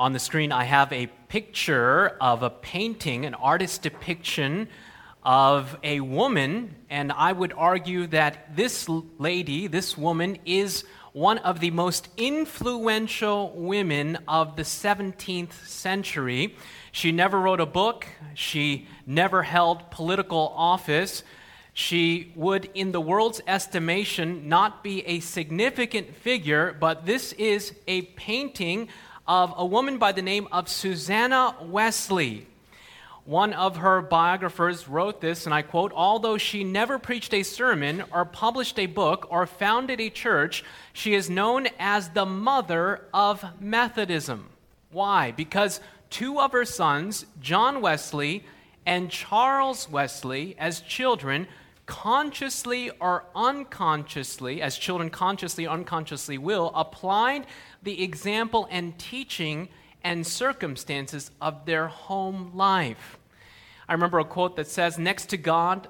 On the screen, I have a picture of a painting, an artist's depiction of a woman, and I would argue that this lady, this woman, is one of the most influential women of the 17th century. She never wrote a book, she never held political office. She would, in the world's estimation, not be a significant figure, but this is a painting of a woman by the name of Susanna Wesley. One of her biographers wrote this, and I quote Although she never preached a sermon or published a book or founded a church, she is known as the mother of Methodism. Why? Because two of her sons, John Wesley and Charles Wesley, as children, consciously or unconsciously, as children consciously or unconsciously will, applied the example and teaching and circumstances of their home life. I remember a quote that says, Next to God,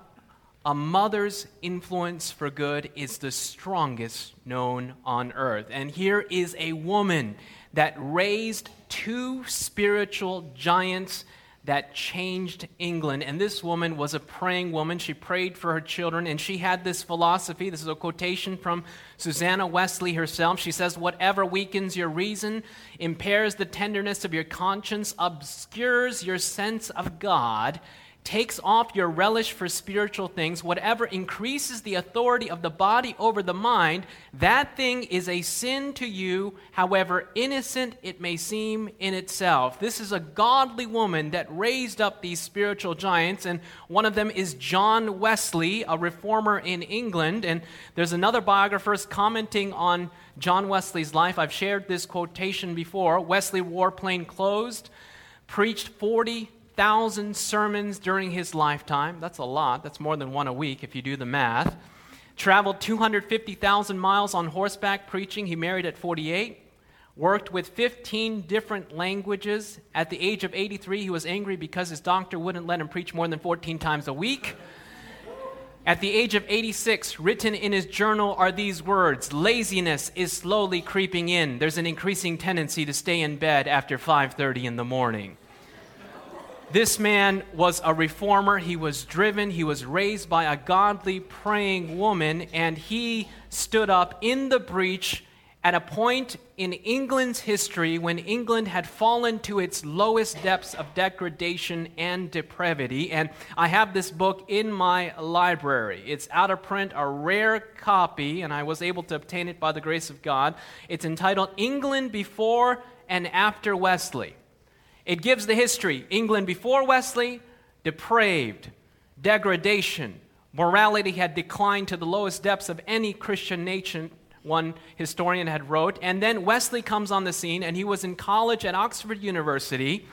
a mother's influence for good is the strongest known on earth. And here is a woman that raised two spiritual giants that changed England. And this woman was a praying woman. She prayed for her children, and she had this philosophy. This is a quotation from Susanna Wesley herself. She says, Whatever weakens your reason, impairs the tenderness of your conscience, obscures your sense of God, takes off your relish for spiritual things, whatever increases the authority of the body over the mind, that thing is a sin to you, however innocent it may seem in itself. This is a godly woman that raised up these spiritual giants, and one of them is John Wesley, a reformer in England. And there's another biographer commenting on John Wesley's life. I've shared this quotation before. Wesley wore plain clothes, preached 40 thousand sermons during his lifetime. That's a lot. That's more than one a week if you do the math. Traveled 250,000 miles on horseback preaching. He married at 48. Worked with 15 different languages. At the age of 83, he was angry because his doctor wouldn't let him preach more than 14 times a week. At the age of 86, written in his journal are these words Laziness is slowly creeping in. There's an increasing tendency to stay in bed after 5:30 in the morning. This man was a reformer. He was driven. He was raised by a godly, praying woman, and he stood up in the breach at a point in England's history when England had fallen to its lowest depths of degradation and depravity. And I have this book in my library. It's out of print, a rare copy, and I was able to obtain it by the grace of God. It's entitled England Before and After Wesley. It gives the history. England before Wesley, depraved, degradation, morality had declined to the lowest depths of any Christian nation, one historian had wrote. And then Wesley comes on the scene, and he was in college at Oxford University.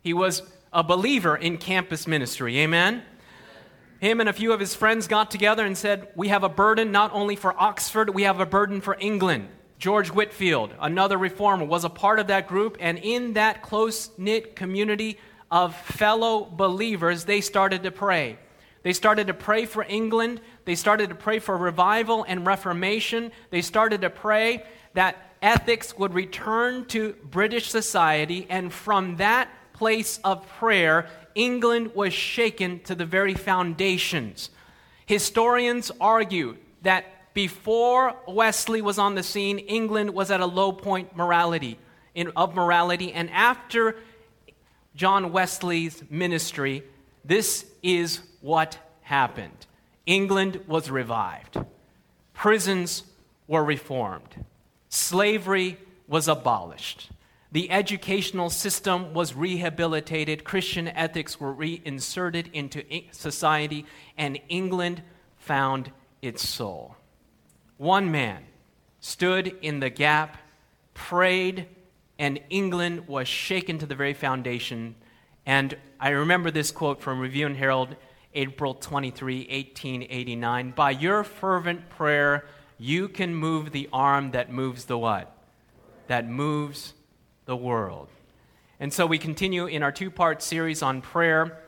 He was a believer in campus ministry. Amen? Him and a few of his friends got together and said, We have a burden not only for Oxford, we have a burden for England. George Whitefield, another reformer, was a part of that group, and in that close knit community of fellow believers, they started to pray. They started to pray for England. They started to pray for revival and reformation. They started to pray that ethics would return to British society, and from that place of prayer, England was shaken to the very foundations. Historians argue that before Wesley was on the scene, England was at a low point morality, in, of morality. And after John Wesley's ministry, this is what happened England was revived, prisons were reformed, slavery was abolished. The educational system was rehabilitated, Christian ethics were reinserted into society, and England found its soul. One man stood in the gap, prayed, and England was shaken to the very foundation. And I remember this quote from Review and Herald, April 23, 1889. By your fervent prayer, you can move the arm that moves the what? That moves the world. And so we continue in our two part series on prayer.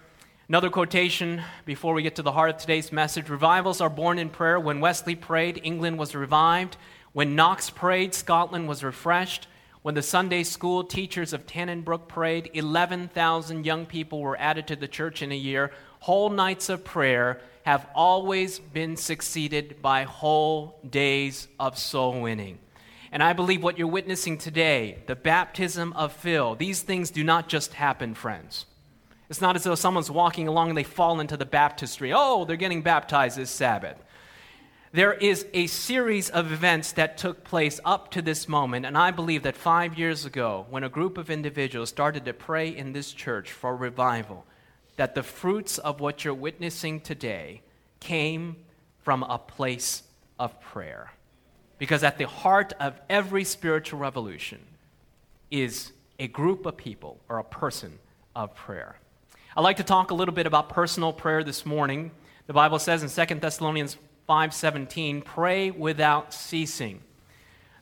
Another quotation before we get to the heart of today's message Revivals are born in prayer. When Wesley prayed, England was revived. When Knox prayed, Scotland was refreshed. When the Sunday school teachers of Tannybrook prayed, 11,000 young people were added to the church in a year. Whole nights of prayer have always been succeeded by whole days of soul winning. And I believe what you're witnessing today, the baptism of Phil, these things do not just happen, friends. It's not as though someone's walking along and they fall into the baptistry. Oh, they're getting baptized this Sabbath. There is a series of events that took place up to this moment, and I believe that five years ago, when a group of individuals started to pray in this church for revival, that the fruits of what you're witnessing today came from a place of prayer. Because at the heart of every spiritual revolution is a group of people or a person of prayer. I'd like to talk a little bit about personal prayer this morning. The Bible says in 2 Thessalonians 5:17, "Pray without ceasing."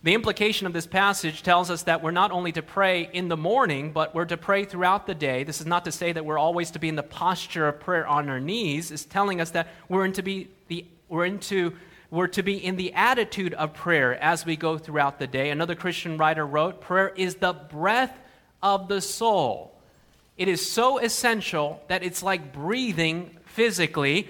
The implication of this passage tells us that we're not only to pray in the morning, but we're to pray throughout the day. This is not to say that we're always to be in the posture of prayer on our knees. It's telling us that we're into be the we're into we're to be in the attitude of prayer as we go throughout the day. Another Christian writer wrote, prayer is the breath of the soul. It is so essential that it's like breathing physically.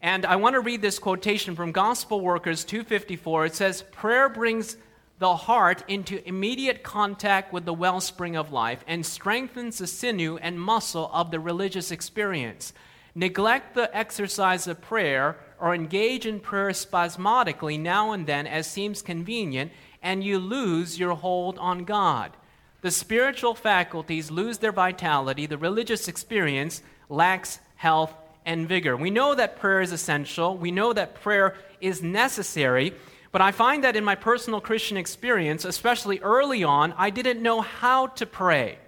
And I want to read this quotation from Gospel Workers 254. It says, Prayer brings the heart into immediate contact with the wellspring of life and strengthens the sinew and muscle of the religious experience. Neglect the exercise of prayer or engage in prayer spasmodically now and then as seems convenient, and you lose your hold on God. The spiritual faculties lose their vitality, the religious experience lacks health and vigor. We know that prayer is essential, we know that prayer is necessary, but I find that in my personal Christian experience, especially early on, I didn't know how to pray.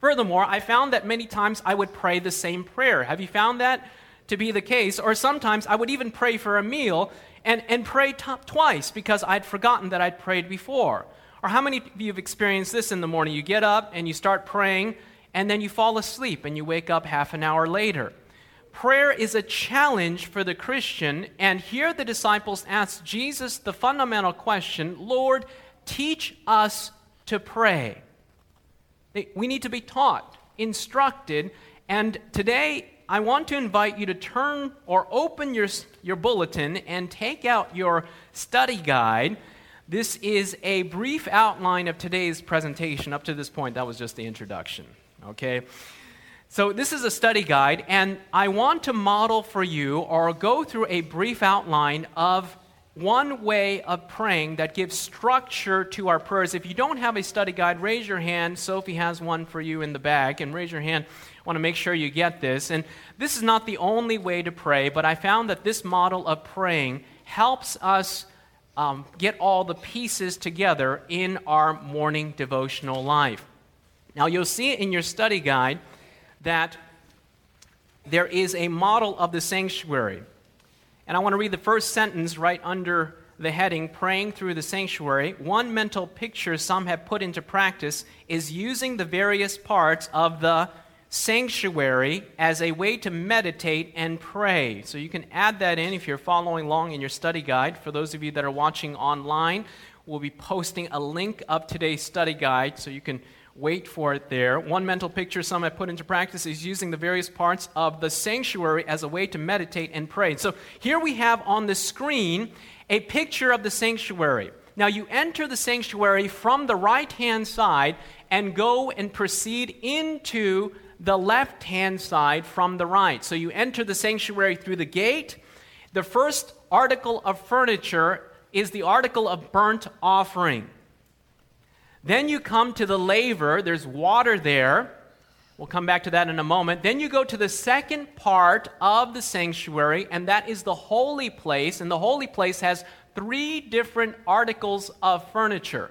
Furthermore, I found that many times I would pray the same prayer. Have you found that to be the case? Or sometimes I would even pray for a meal and, and pray t- twice because I'd forgotten that I'd prayed before. Or how many of you have experienced this in the morning? You get up and you start praying, and then you fall asleep and you wake up half an hour later. Prayer is a challenge for the Christian, and here the disciples ask Jesus the fundamental question Lord, teach us to pray. We need to be taught, instructed, and today I want to invite you to turn or open your, your bulletin and take out your study guide. This is a brief outline of today's presentation. Up to this point, that was just the introduction. Okay? So, this is a study guide, and I want to model for you or go through a brief outline of one way of praying that gives structure to our prayers. If you don't have a study guide, raise your hand. Sophie has one for you in the back, and raise your hand. I want to make sure you get this. And this is not the only way to pray, but I found that this model of praying helps us um, get all the pieces together in our morning devotional life. Now, you'll see in your study guide that there is a model of the sanctuary. And I want to read the first sentence right under the heading Praying Through the Sanctuary. One mental picture some have put into practice is using the various parts of the sanctuary as a way to meditate and pray. So you can add that in if you're following along in your study guide. For those of you that are watching online, we'll be posting a link of today's study guide so you can wait for it there. One mental picture some have put into practice is using the various parts of the sanctuary as a way to meditate and pray. So here we have on the screen a picture of the sanctuary. Now you enter the sanctuary from the right hand side and go and proceed into the left hand side from the right. So you enter the sanctuary through the gate. The first article of furniture is the article of burnt offering. Then you come to the laver, there's water there. We'll come back to that in a moment. Then you go to the second part of the sanctuary, and that is the holy place. And the holy place has three different articles of furniture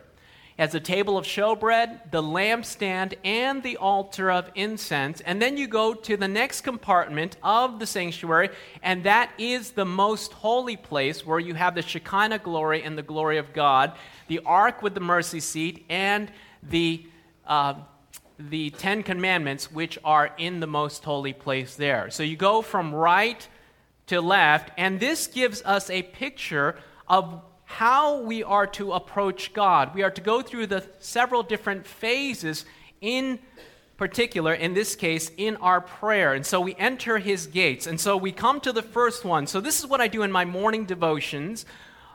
has a table of showbread, the lampstand, and the altar of incense. And then you go to the next compartment of the sanctuary, and that is the most holy place where you have the Shekinah glory and the glory of God, the ark with the mercy seat, and the, uh, the Ten Commandments, which are in the most holy place there. So you go from right to left, and this gives us a picture of how we are to approach God. We are to go through the several different phases in particular, in this case, in our prayer. And so we enter his gates. And so we come to the first one. So this is what I do in my morning devotions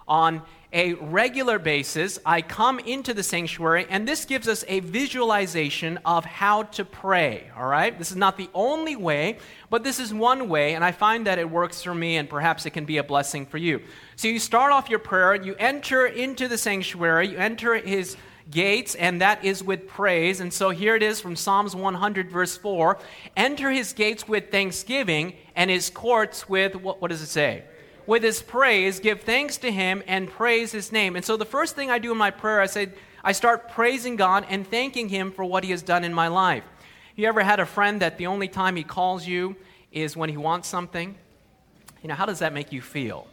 on a regular basis. I come into the sanctuary, and this gives us a visualization of how to pray. All right? This is not the only way, but this is one way, and I find that it works for me, and perhaps it can be a blessing for you. So you start off your prayer, you enter into the sanctuary, you enter his gates, and that is with praise. And so here it is from Psalms 100, verse 4 Enter his gates with thanksgiving, and his courts with, what, what does it say? With his praise, give thanks to him and praise his name. And so the first thing I do in my prayer, I say, I start praising God and thanking him for what he has done in my life. You ever had a friend that the only time he calls you is when he wants something? You know, how does that make you feel?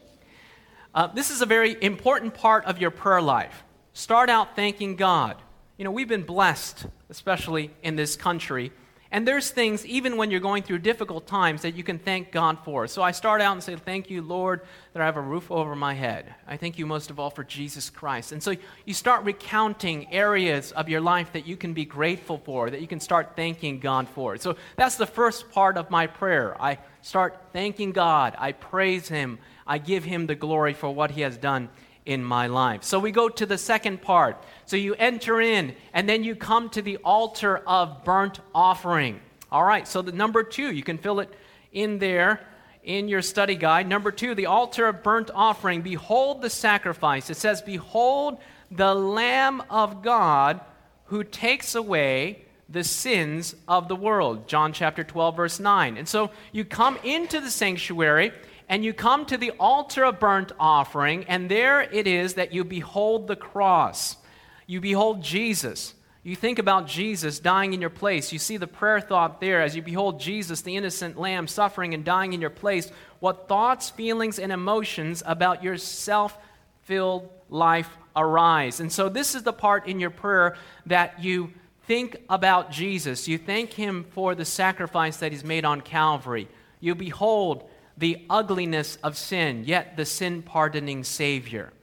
Uh, this is a very important part of your prayer life. Start out thanking God. You know, we've been blessed, especially in this country. And there's things, even when you're going through difficult times, that you can thank God for. So I start out and say, Thank you, Lord, that I have a roof over my head. I thank you most of all for Jesus Christ. And so you start recounting areas of your life that you can be grateful for, that you can start thanking God for. So that's the first part of my prayer. I start thanking God. I praise Him. I give Him the glory for what He has done in my life. So we go to the second part. So you enter in, and then you come to the altar of burnt offering. All right, so the number two, you can fill it in there in your study guide. Number two, the altar of burnt offering. Behold the sacrifice. It says, Behold the Lamb of God who takes away the sins of the world. John chapter 12, verse 9. And so you come into the sanctuary and you come to the altar of burnt offering, and there it is that you behold the cross. You behold Jesus. You think about Jesus dying in your place. You see the prayer thought there as you behold Jesus, the innocent lamb, suffering and dying in your place. What thoughts, feelings, and emotions about your self filled life arise? And so, this is the part in your prayer that you think about Jesus. You thank him for the sacrifice that he's made on Calvary. You behold the ugliness of sin, yet the sin pardoning Savior.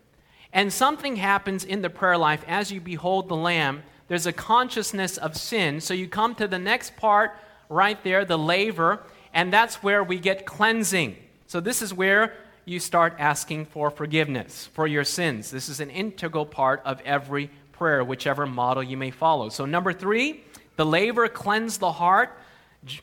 And something happens in the prayer life as you behold the Lamb. There's a consciousness of sin. So you come to the next part right there, the laver, and that's where we get cleansing. So this is where you start asking for forgiveness for your sins. This is an integral part of every prayer, whichever model you may follow. So, number three, the laver cleanse the heart.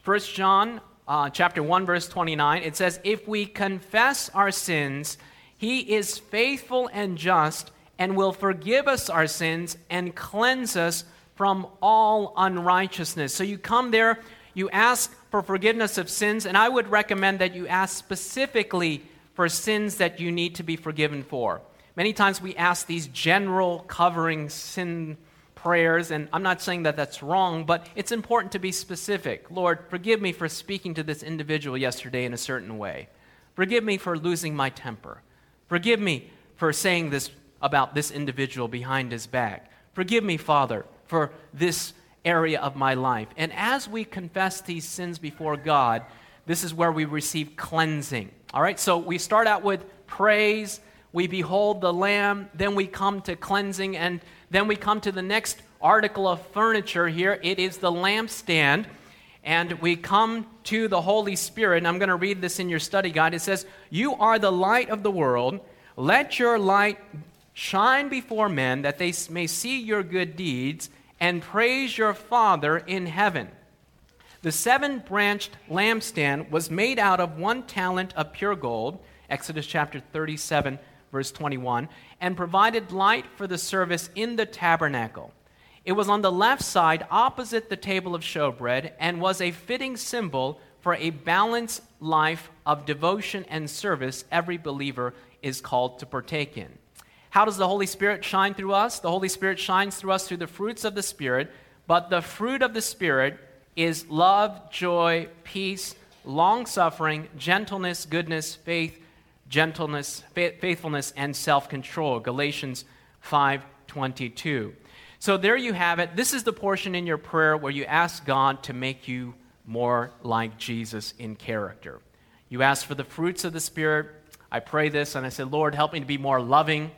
First John uh, chapter 1, verse 29, it says, If we confess our sins, he is faithful and just and will forgive us our sins and cleanse us from all unrighteousness. So you come there, you ask for forgiveness of sins, and I would recommend that you ask specifically for sins that you need to be forgiven for. Many times we ask these general covering sin prayers, and I'm not saying that that's wrong, but it's important to be specific. Lord, forgive me for speaking to this individual yesterday in a certain way. Forgive me for losing my temper. Forgive me for saying this about this individual behind his back. Forgive me, Father, for this area of my life. And as we confess these sins before God, this is where we receive cleansing. All right, so we start out with praise, we behold the Lamb, then we come to cleansing, and then we come to the next article of furniture here. It is the lampstand. And we come to the Holy Spirit, and I'm going to read this in your study guide. It says, You are the light of the world. Let your light shine before men that they may see your good deeds and praise your Father in heaven. The seven branched lampstand was made out of one talent of pure gold, Exodus chapter 37, verse 21, and provided light for the service in the tabernacle. It was on the left side, opposite the table of showbread, and was a fitting symbol for a balanced life of devotion and service every believer is called to partake in. How does the Holy Spirit shine through us? The Holy Spirit shines through us through the fruits of the Spirit, but the fruit of the Spirit is love, joy, peace, long suffering, gentleness, goodness, faith, gentleness, faithfulness, and self-control. Galatians 5:22. So there you have it. This is the portion in your prayer where you ask God to make you more like Jesus in character. You ask for the fruits of the Spirit. I pray this and I say, Lord, help me to be more loving,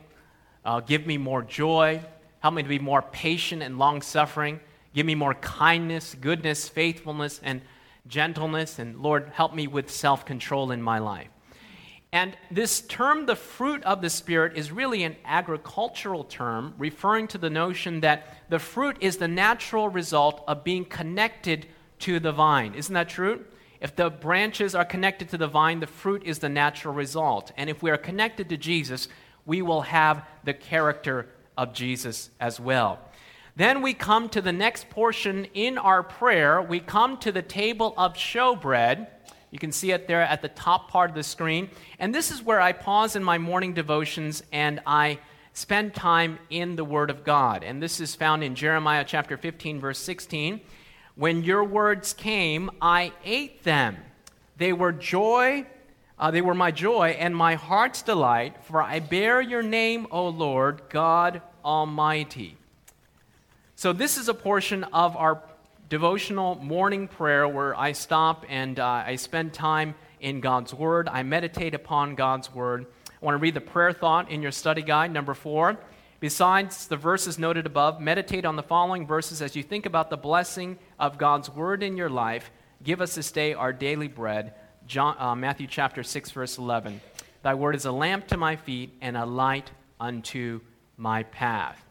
Uh, give me more joy. Help me to be more patient and long suffering. Give me more kindness, goodness, faithfulness, and gentleness. And Lord, help me with self control in my life. And this term, the fruit of the Spirit, is really an agricultural term referring to the notion that the fruit is the natural result of being connected to the vine. Isn't that true? If the branches are connected to the vine, the fruit is the natural result. And if we are connected to Jesus, we will have the character of Jesus as well. Then we come to the next portion in our prayer. We come to the table of showbread. You can see it there at the top part of the screen. And this is where I pause in my morning devotions and I spend time in the Word of God. And this is found in Jeremiah chapter 15, verse 16. When your words came, I ate them. They were joy, uh, they were my joy and my heart's delight, for I bear your name, O Lord, God Almighty. So, this is a portion of our devotional morning prayer where I stop and uh, I spend time in God's Word. I meditate upon God's Word. I want to read the prayer thought in your study guide, number four. Besides the verses noted above, meditate on the following verses as you think about the blessing of God's Word in your life. Give us this day our daily bread. John, uh, Matthew chapter 6, verse 11. Thy word is a lamp to my feet and a light unto my path.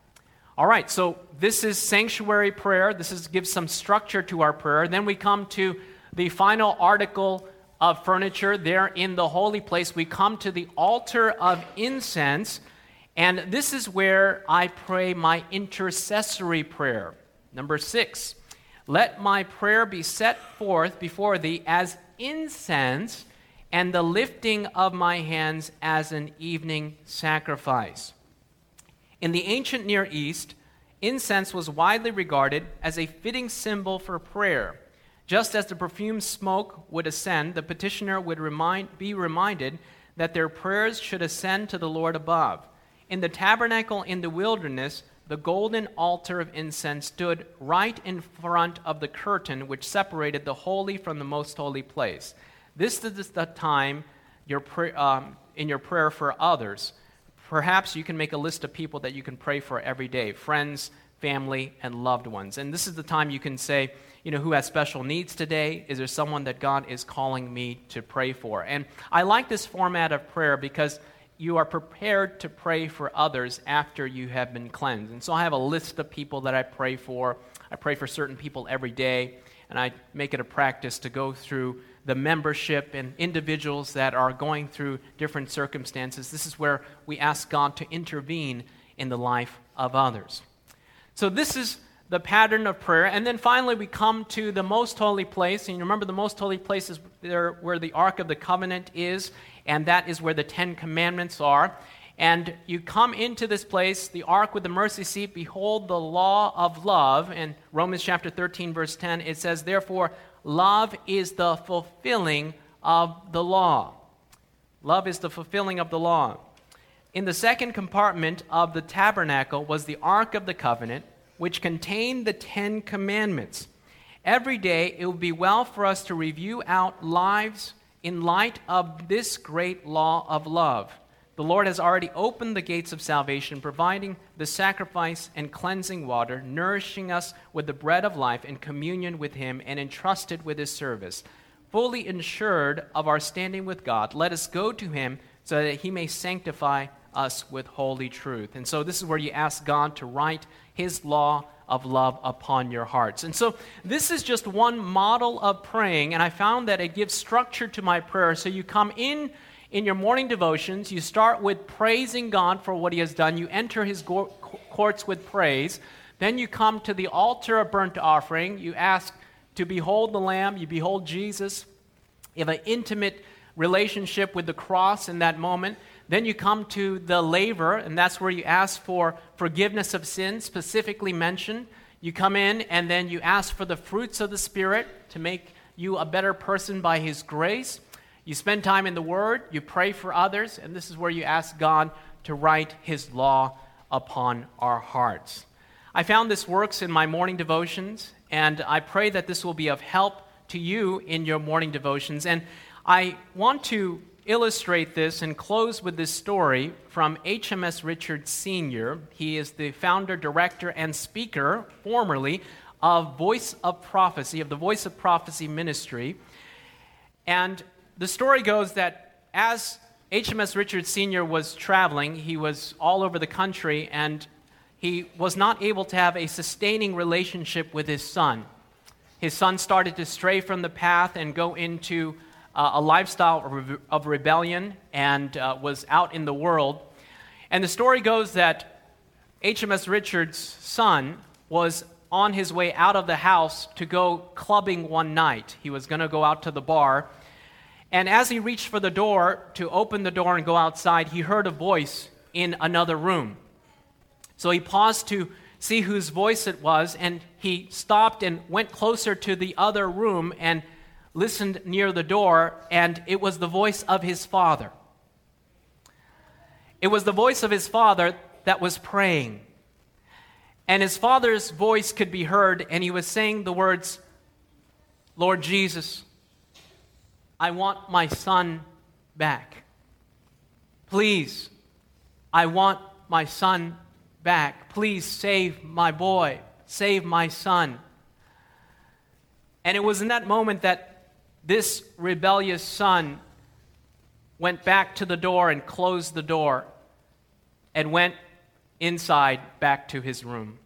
All right, so this is sanctuary prayer. This is gives some structure to our prayer. Then we come to the final article of furniture there in the holy place. We come to the altar of incense, and this is where I pray my intercessory prayer. Number six, let my prayer be set forth before thee as incense, and the lifting of my hands as an evening sacrifice. In the ancient Near East, incense was widely regarded as a fitting symbol for prayer. Just as the perfumed smoke would ascend, the petitioner would remind, be reminded that their prayers should ascend to the Lord above. In the tabernacle in the wilderness, the golden altar of incense stood right in front of the curtain which separated the holy from the most holy place. This is the time your um, in your prayer for others Perhaps you can make a list of people that you can pray for every day friends, family, and loved ones. And this is the time you can say, you know, who has special needs today? Is there someone that God is calling me to pray for? And I like this format of prayer because you are prepared to pray for others after you have been cleansed. And so I have a list of people that I pray for. I pray for certain people every day, and I make it a practice to go through the membership and individuals that are going through different circumstances. This is where we ask God to intervene in the life of others. So, this is the pattern of prayer. And then finally, we come to the most holy place. And you remember, the most holy place is there where the Ark of the Covenant is, and that is where the Ten Commandments are. And you come into this place, the ark with the mercy seat, behold the law of love. In Romans chapter 13, verse 10, it says, Therefore, love is the fulfilling of the law. Love is the fulfilling of the law. In the second compartment of the tabernacle was the Ark of the Covenant, which contained the Ten Commandments. Every day, it would be well for us to review out lives in light of this great law of love. The Lord has already opened the gates of salvation, providing the sacrifice and cleansing water, nourishing us with the bread of life in communion with Him, and entrusted with His service. Fully insured of our standing with God, let us go to Him so that He may sanctify us with holy truth. And so, this is where you ask God to write His law of love upon your hearts. And so, this is just one model of praying, and I found that it gives structure to my prayer. So, you come in in your morning devotions, you start with praising God for what He has done. You enter His go- courts with praise. Then you come to the altar of burnt offering. You ask to behold the Lamb. You behold Jesus. You have an intimate relationship with the cross in that moment. Then you come to the laver, and that's where you ask for forgiveness of sins, specifically mentioned. You come in and then you ask for the fruits of the Spirit to make you a better person by His grace. You spend time in the Word, you pray for others, and this is where you ask God to write His law upon our hearts. I found this works in my morning devotions, and I pray that this will be of help to you in your morning devotions. And I want to illustrate this and close with this story from HMS Richard Sr. He is the founder, director, and speaker, formerly, of Voice of Prophecy, of the Voice of Prophecy ministry. And the story goes that as HMS Richards Sr. was traveling, he was all over the country, and he was not able to have a sustaining relationship with his son. His son started to stray from the path and go into uh, a lifestyle of rebellion and uh, was out in the world. And the story goes that HMS Richards' son was on his way out of the house to go clubbing one night. He was going to go out to the bar. And as he reached for the door to open the door and go outside, he heard a voice in another room. So he paused to see whose voice it was, and he stopped and went closer to the other room and listened near the door, and it was the voice of his father. It was the voice of his father that was praying. And his father's voice could be heard, and he was saying the words, Lord Jesus, I want my son back. Please, I want my son back. Please save my boy, save my son. And it was in that moment that this rebellious son went back to the door and closed the door and went inside back to his room.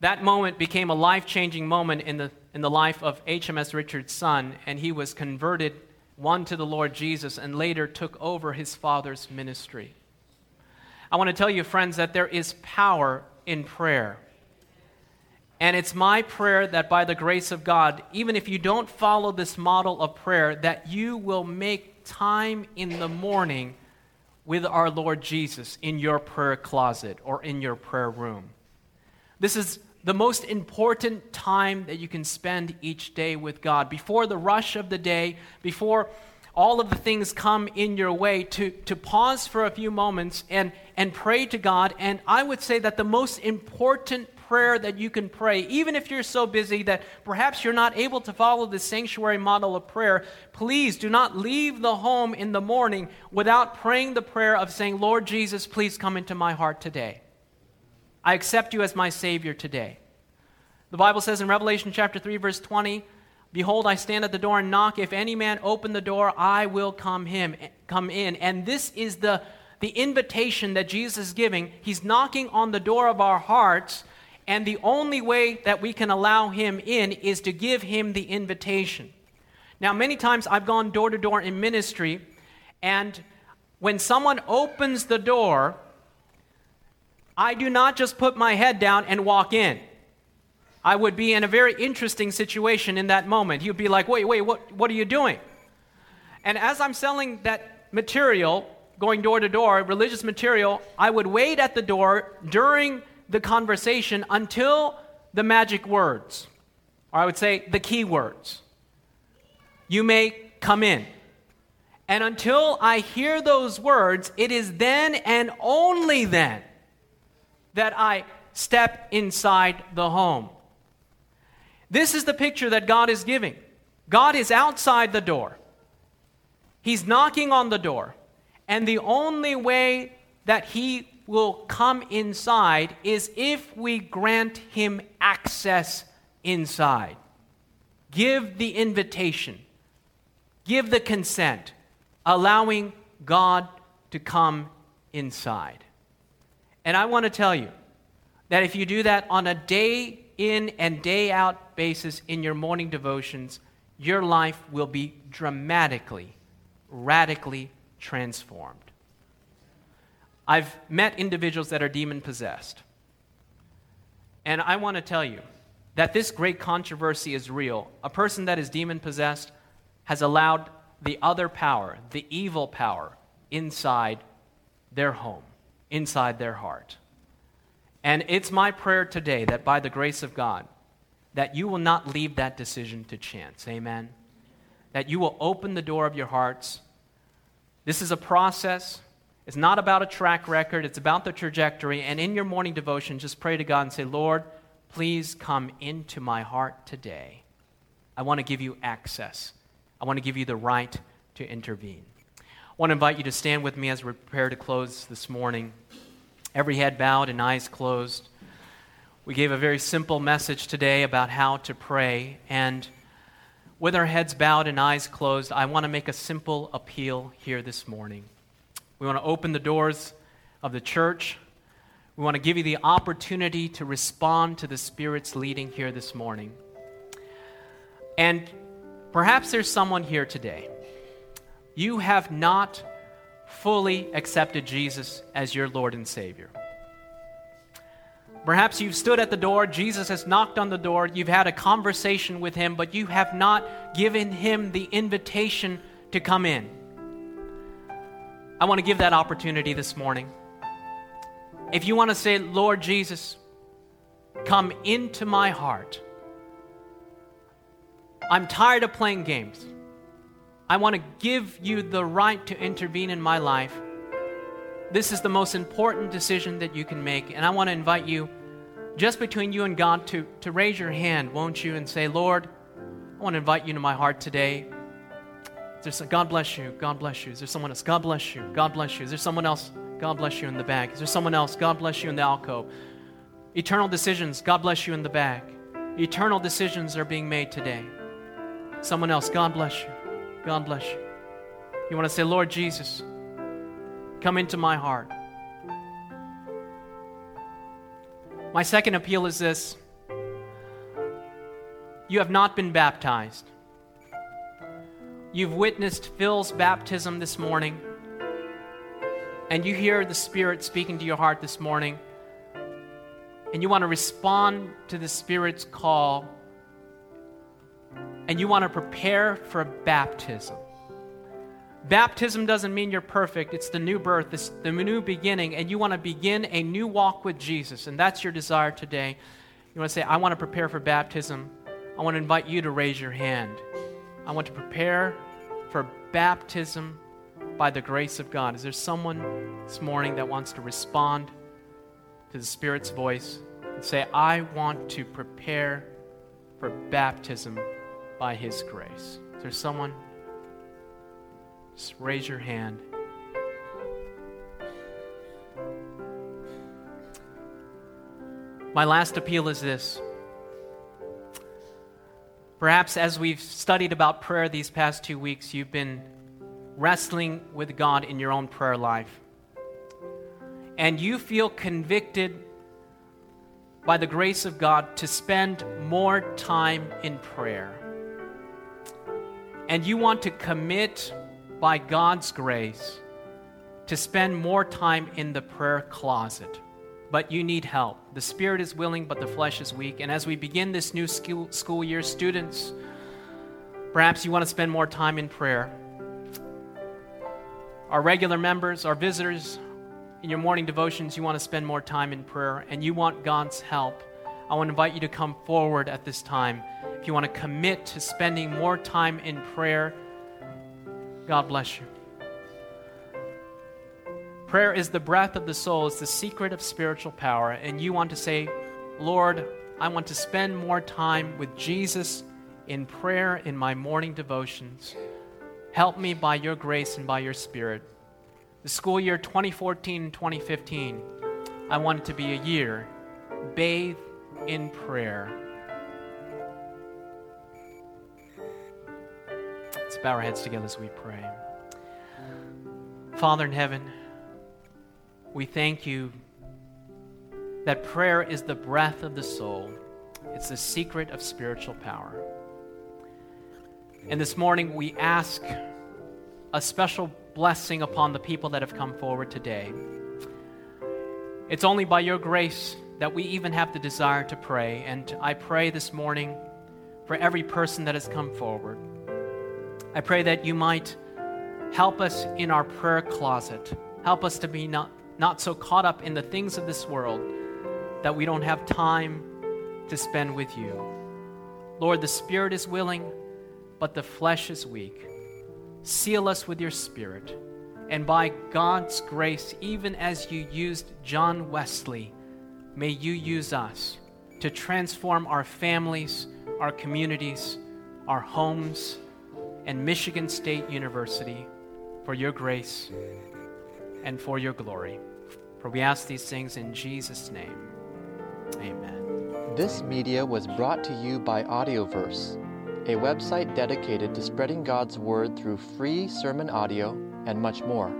That moment became a life changing moment in the, in the life of HMS Richard's son, and he was converted, one to the Lord Jesus, and later took over his father's ministry. I want to tell you, friends, that there is power in prayer. And it's my prayer that by the grace of God, even if you don't follow this model of prayer, that you will make time in the morning with our Lord Jesus in your prayer closet or in your prayer room. This is the most important time that you can spend each day with God. Before the rush of the day, before all of the things come in your way, to, to pause for a few moments and, and pray to God. And I would say that the most important prayer that you can pray, even if you're so busy that perhaps you're not able to follow the sanctuary model of prayer, please do not leave the home in the morning without praying the prayer of saying, Lord Jesus, please come into my heart today. I accept you as my Savior today. The Bible says in Revelation chapter 3, verse 20, Behold, I stand at the door and knock. If any man open the door, I will come him come in. And this is the, the invitation that Jesus is giving. He's knocking on the door of our hearts and the only way that we can allow him in is to give him the invitation. Now, many times I've gone door to door in ministry, and when someone opens the door, I do not just put my head down and walk in. I would be in a very interesting situation in that moment. He would be like, wait, wait, what, what are you doing? And as I'm selling that material, going door to door, religious material, I would wait at the door during the conversation until the magic words, or I would say the key words. You may come in. And until I hear those words, it is then and only then that I step inside the home. This is the picture that God is giving. God is outside the door. He's knocking on the door. And the only way that He will come inside is if we grant him access inside. Give the invitation, give the consent, allowing God to come inside. And I want to tell you that if you do that on a day in and day out basis in your morning devotions, your life will be dramatically, radically transformed. I've met individuals that are demon possessed. And I want to tell you that this great controversy is real. A person that is demon possessed has allowed the other power, the evil power, inside their home, inside their heart. And it's my prayer today that by the grace of God, that you will not leave that decision to chance. Amen. That you will open the door of your hearts. This is a process. It's not about a track record, it's about the trajectory. And in your morning devotion, just pray to God and say, Lord, please come into my heart today. I want to give you access, I want to give you the right to intervene. I want to invite you to stand with me as we prepare to close this morning. Every head bowed and eyes closed. We gave a very simple message today about how to pray. And with our heads bowed and eyes closed, I want to make a simple appeal here this morning. We want to open the doors of the church. We want to give you the opportunity to respond to the Spirit's leading here this morning. And perhaps there's someone here today. You have not fully accepted Jesus as your Lord and Savior. Perhaps you've stood at the door, Jesus has knocked on the door, you've had a conversation with him, but you have not given him the invitation to come in. I want to give that opportunity this morning. If you want to say, Lord Jesus, come into my heart, I'm tired of playing games. I want to give you the right to intervene in my life. This is the most important decision that you can make. And I want to invite you, just between you and God, to, to raise your hand, won't you, and say, Lord, I want to invite you into my heart today. There's, God bless you. God bless you. Is there someone else? God bless you. God bless you. Is there someone else? God bless you in the back. Is there someone else? God bless you in the alcove. Eternal decisions. God bless you in the back. Eternal decisions are being made today. Someone else. God bless you. God bless you. You want to say, Lord Jesus, come into my heart. My second appeal is this you have not been baptized. You've witnessed Phil's baptism this morning, and you hear the Spirit speaking to your heart this morning, and you want to respond to the Spirit's call and you want to prepare for baptism. Baptism doesn't mean you're perfect. It's the new birth, it's the new beginning, and you want to begin a new walk with Jesus, and that's your desire today. You want to say, I want to prepare for baptism. I want to invite you to raise your hand. I want to prepare for baptism by the grace of God. Is there someone this morning that wants to respond to the Spirit's voice and say, I want to prepare for baptism by His grace. Is there someone? Just raise your hand. My last appeal is this. Perhaps as we've studied about prayer these past two weeks, you've been wrestling with God in your own prayer life. And you feel convicted by the grace of God to spend more time in prayer and you want to commit by God's grace to spend more time in the prayer closet, but you need help. The spirit is willing, but the flesh is weak. And as we begin this new school, year, students, perhaps you want to spend more time in prayer. Our regular members, our visitors, in your morning devotions, you want to spend more time in prayer and you want God's help. I want to invite you to come forward at this time you want to commit to spending more time in prayer, God bless you. Prayer is the breath of the soul, it's the secret of spiritual power. And you want to say, Lord, I want to spend more time with Jesus in prayer in my morning devotions. Help me by your grace and by your spirit. The school year 2014 2015, I want it to be a year bathed in prayer. Bow our heads together as we pray. Father in heaven, we thank you that prayer is the breath of the soul, it's the secret of spiritual power. And this morning we ask a special blessing upon the people that have come forward today. It's only by your grace that we even have the desire to pray. And I pray this morning for every person that has come forward. I pray that you might help us in our prayer closet. Help us to be not, not so caught up in the things of this world that we don't have time to spend with you. Lord, the spirit is willing, but the flesh is weak. Seal us with your spirit. And by God's grace, even as you used John Wesley, may you use us to transform our families, our communities, our homes and Michigan State University for your grace and for your glory. For we ask these things in Jesus' name. Amen. This media was brought to you by Audioverse, a website dedicated to spreading God's Word through free sermon audio and much more.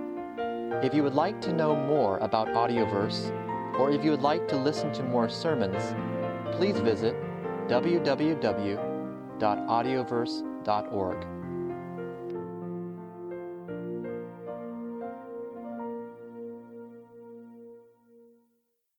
If you would like to know more about Audioverse, or if you would like to listen to more sermons, please visit www.audioverse.org.